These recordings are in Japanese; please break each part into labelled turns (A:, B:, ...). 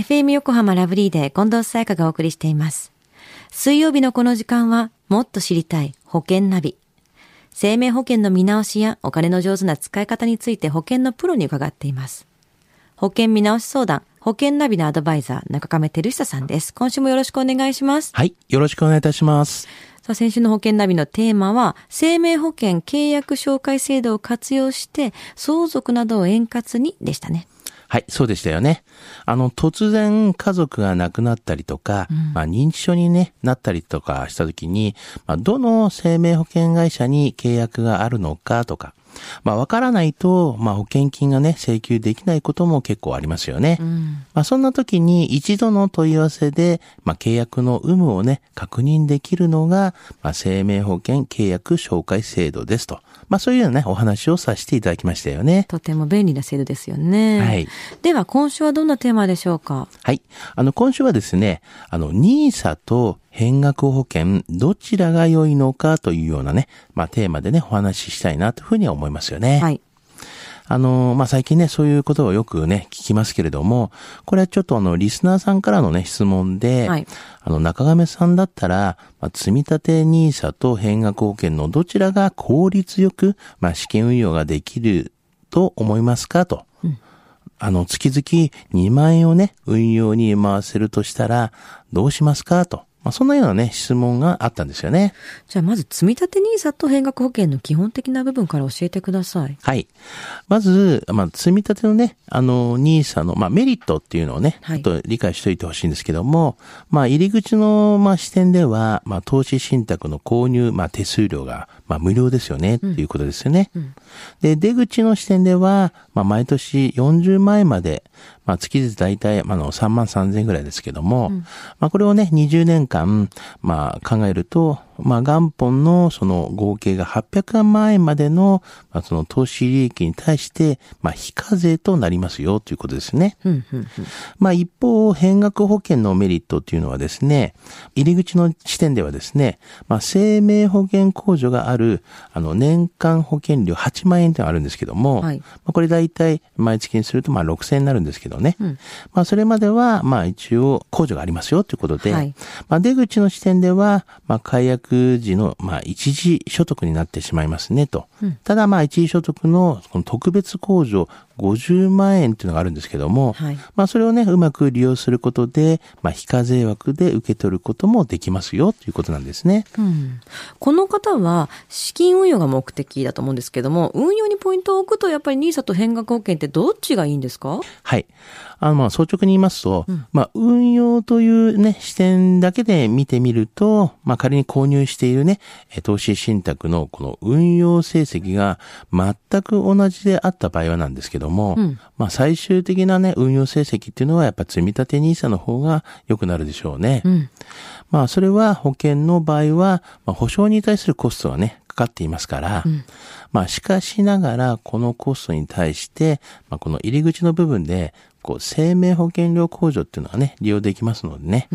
A: FM 横浜ラブリーで近藤沙耶香がお送りしています。水曜日のこの時間は、もっと知りたい保険ナビ。生命保険の見直しやお金の上手な使い方について保険のプロに伺っています。保険見直し相談、保険ナビのアドバイザー、中亀照久さんです。今週もよろしくお願いします。
B: はい。よろしくお願いいたします。
A: さあ、先週の保険ナビのテーマは、生命保険契約紹介制度を活用して、相続などを円滑にでしたね。
B: はい、そうでしたよね。あの、突然家族が亡くなったりとか、まあ認知症に、ね、なったりとかした時に、まあ、どの生命保険会社に契約があるのかとか、まあわからないと、まあ保険金がね、請求できないことも結構ありますよね。まあそんな時に一度の問い合わせで、まあ契約の有無をね、確認できるのが、まあ生命保険契約紹介制度ですと。まあそういうようなね、お話をさせていただきましたよね。
A: とても便利な制度ですよね。
B: はい。
A: では、今週はどんなテーマでしょうか？
B: はい。あの、今週はですね、あの、NISA と変額保険、どちらが良いのかというようなね、まあ、テーマでね、お話ししたいなというふうには思いますよね。
A: はい。
B: あの、まあ、最近ね、そういうことをよくね、聞きますけれども、これはちょっとあの、リスナーさんからのね、質問で、
A: はい
B: あの、中亀さんだったら、まあ、積立 NISA と変額保険のどちらが効率よく、まあ、試験運用ができると思いますかと。あの、月々2万円をね、運用に回せるとしたら、どうしますかと。まあ、そんなようなね、質問があったんですよね。
A: じゃあ、まず、積立 NISA と変額保険の基本的な部分から教えてください。
B: はい。まず、まあ、積み立てのね、あの、NISA の、まあ、メリットっていうのをね、
A: はい
B: ちょっと理解しておいてほしいんですけども、まあ、入り口の、まあ、視点では、まあ、投資信託の購入、まあ、手数料が、まあ、無料ですよね、っていうことですよね。で、出口の視点では、まあ、毎年40万円まで、まあ、月々大体、まあ、あの、3万3千円ぐらいですけども、まあ、これをね、20年間、まあ、考えると、まあ、元本のその合計が800万円までの、まあ、その投資利益に対して、まあ、非課税となりますよ、ということですね。
A: うん、うん、うん。
B: まあ一方、変額保険のメリットっていうのはですね、入り口の視点ではですね、まあ生命保険控除がある、あの年間保険料8万円っていうのがあるんですけども、
A: はい
B: まあこれ大体毎月にするとまあ6000円になるんですけどね。まあそれまではまあ一応控除がありますよということで、
A: はい
B: まあ出口の視点では、まあ解約時のまあ一時所得になってしまいますねと。ただまあ一時所得のこの特別控除50万円っていうのがあるんですけども、
A: はい
B: まあそれをね、うまく利用することで、まあ非課税枠で受け取ることもできますよということなんですね。
A: うんこの方は資金運用が目的だと思うんですけども、運用にポイントを置くとやっぱり NISA と変額保険ってどっちがいいんですか？
B: はい。あの、まあ率直に言いますと、まあ運用というね、視点だけで見てみると、まあ仮に購入しているね、え投資信託のこの運用成績が全く同じであった場合はなんですけども、まあ最終的なね、運用成績っていうのはやっぱ積み立て NISA の方が良くなるでしょうね。まあ、それは保険の場合は、まあ、保証に対するコストがね、かかっていますから、まあ、しかしながら、このコストに対して、まあ、この入り口の部分で、こう、生命保険料控除っていうのはね、利用できますのでね。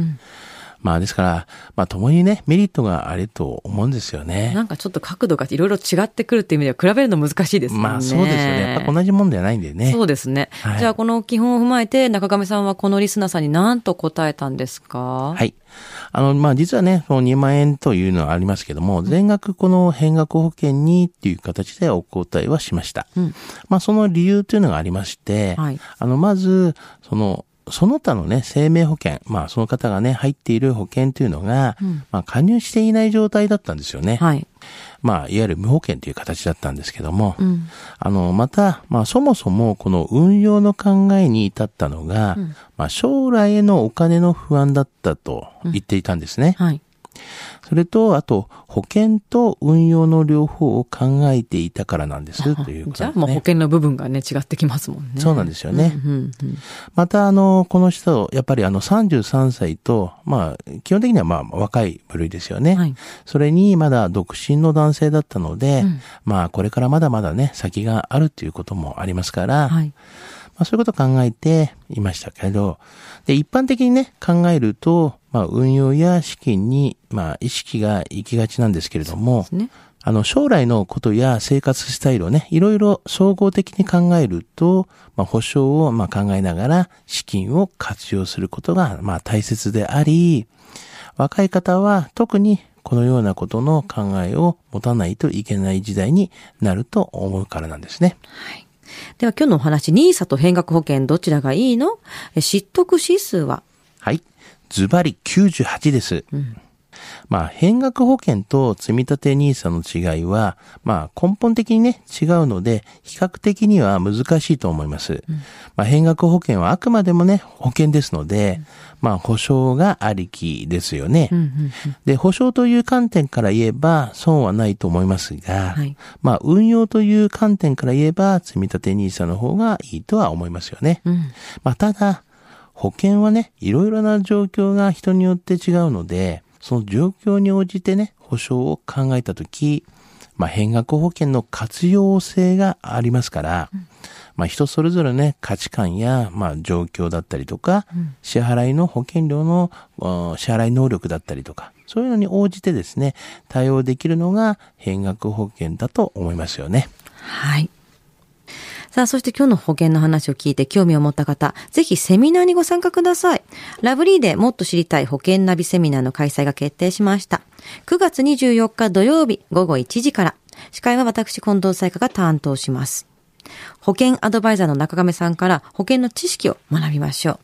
B: まあ、ですから、まあ、共にね、メリットがあると思うんですよね。
A: なんかちょっと角度がいろいろ違ってくるっていう意味では比べるの難しいですね。
B: まあ、そうですよね。やっぱ同じもんではないんでね。
A: そうですね。
B: はい
A: じゃあ、この基本を踏まえて、中亀さんはこのリスナーさんに何と答えたんですか？
B: はい。あの、まあ、実はね、その2万円というのはありますけども、全額この変額保険にっていう形でお答えはしました。まあ、その理由というのがありまして、
A: はい
B: あの、まず、その、その他のね、生命保険、まあ、その方がね、入っている保険というのが、まあ、加入していない状態だったんですよね。
A: はい。
B: まあ、いわゆる無保険という形だったんですけども、あの、また、まあ、そもそもこの運用の考えに至ったのが、まあ、将来へのお金の不安だったと言っていたんですね。
A: はい。
B: それと、あと、保険と運用の両方を考えていたからなんです、ということ
A: じゃあ、
B: なんですね。
A: もう保険の部分がね、違ってきますもんね。
B: そうなんですよね。
A: うんうん
B: また、あの、この人、やっぱりあの、33歳と、まあ、基本的にはまあ、若い部類ですよね。
A: はい
B: それに、まだ独身の男性だったので、まあ、これからまだまだね、先があるということもありますから、
A: はい。
B: まあ、そういうことを考えていましたけど、で、一般的にね、考えると、まあ、運用や資金に、まあ、意識が行きがちなんですけれども、
A: ね。
B: あの、将来のことや生活スタイルをね、いろいろ総合的に考えると、まあ、保証をまあ考えながら資金を活用することがまあ大切であり、若い方は特にこのようなことの考えを持たないといけない時代になると思うからなんですね。
A: はい。では今日のお話、NISA と変額保険どちらがいいの？知得指数は？
B: はい。ズバリ98です。うんまあ、変額保険と積立 NISA の違いは、まあ、根本的にね、違うので、比較的には難しいと思います。うん、まあ、変額保険はあくまでもね、保険ですので、うん、まあ、保証がありきですよね。で、保証という観点から言えば、損はないと思いますが、はい、まあ、運用という観点から言えば、積立 NISA の方がいいとは思いますよね。うん、まあ、ただ、保険はね、いろいろな状況が人によって違うので、その状況に応じてね、保証を考えたとき、まあ、変額保険の活用性がありますから、うん、まあ、人それぞれね、価値観や、まあ、状況だったりとか、うん、支払いの保険料の支払い能力だったりとか、そういうのに応じてですね、対応できるのが変額保険だと思いますよね。
A: はい。さあ、そして今日の保険の話を聞いて興味を持った方、ぜひセミナーにご参加ください。ラブリーでもっと知りたい保険ナビセミナーの開催が決定しました。9月24日土曜日午後1時から。司会は私、近藤彩香が担当します。保険アドバイザーの中亀さんから保険の知識を学びましょう。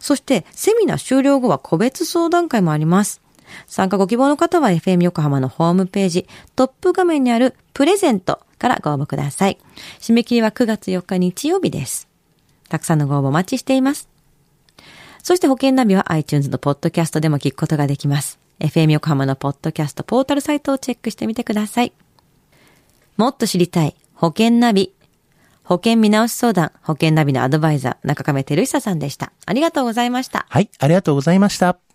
A: そして、セミナー終了後は個別相談会もあります。参加ご希望の方は FM 横浜のホームページ、トップ画面にあるプレゼントからご応募ください。締め切りは9月4日日曜日です。たくさんのご応募お待ちしています。そして保険ナビは iTunes のポッドキャストでも聞くことができます。FM 横浜のポッドキャストポータルサイトをチェックしてみてください。もっと知りたい保険ナビ。保険見直し相談、保険ナビのアドバイザー、中亀照久さんでした。ありがとうございました。
B: はい、ありがとうございました。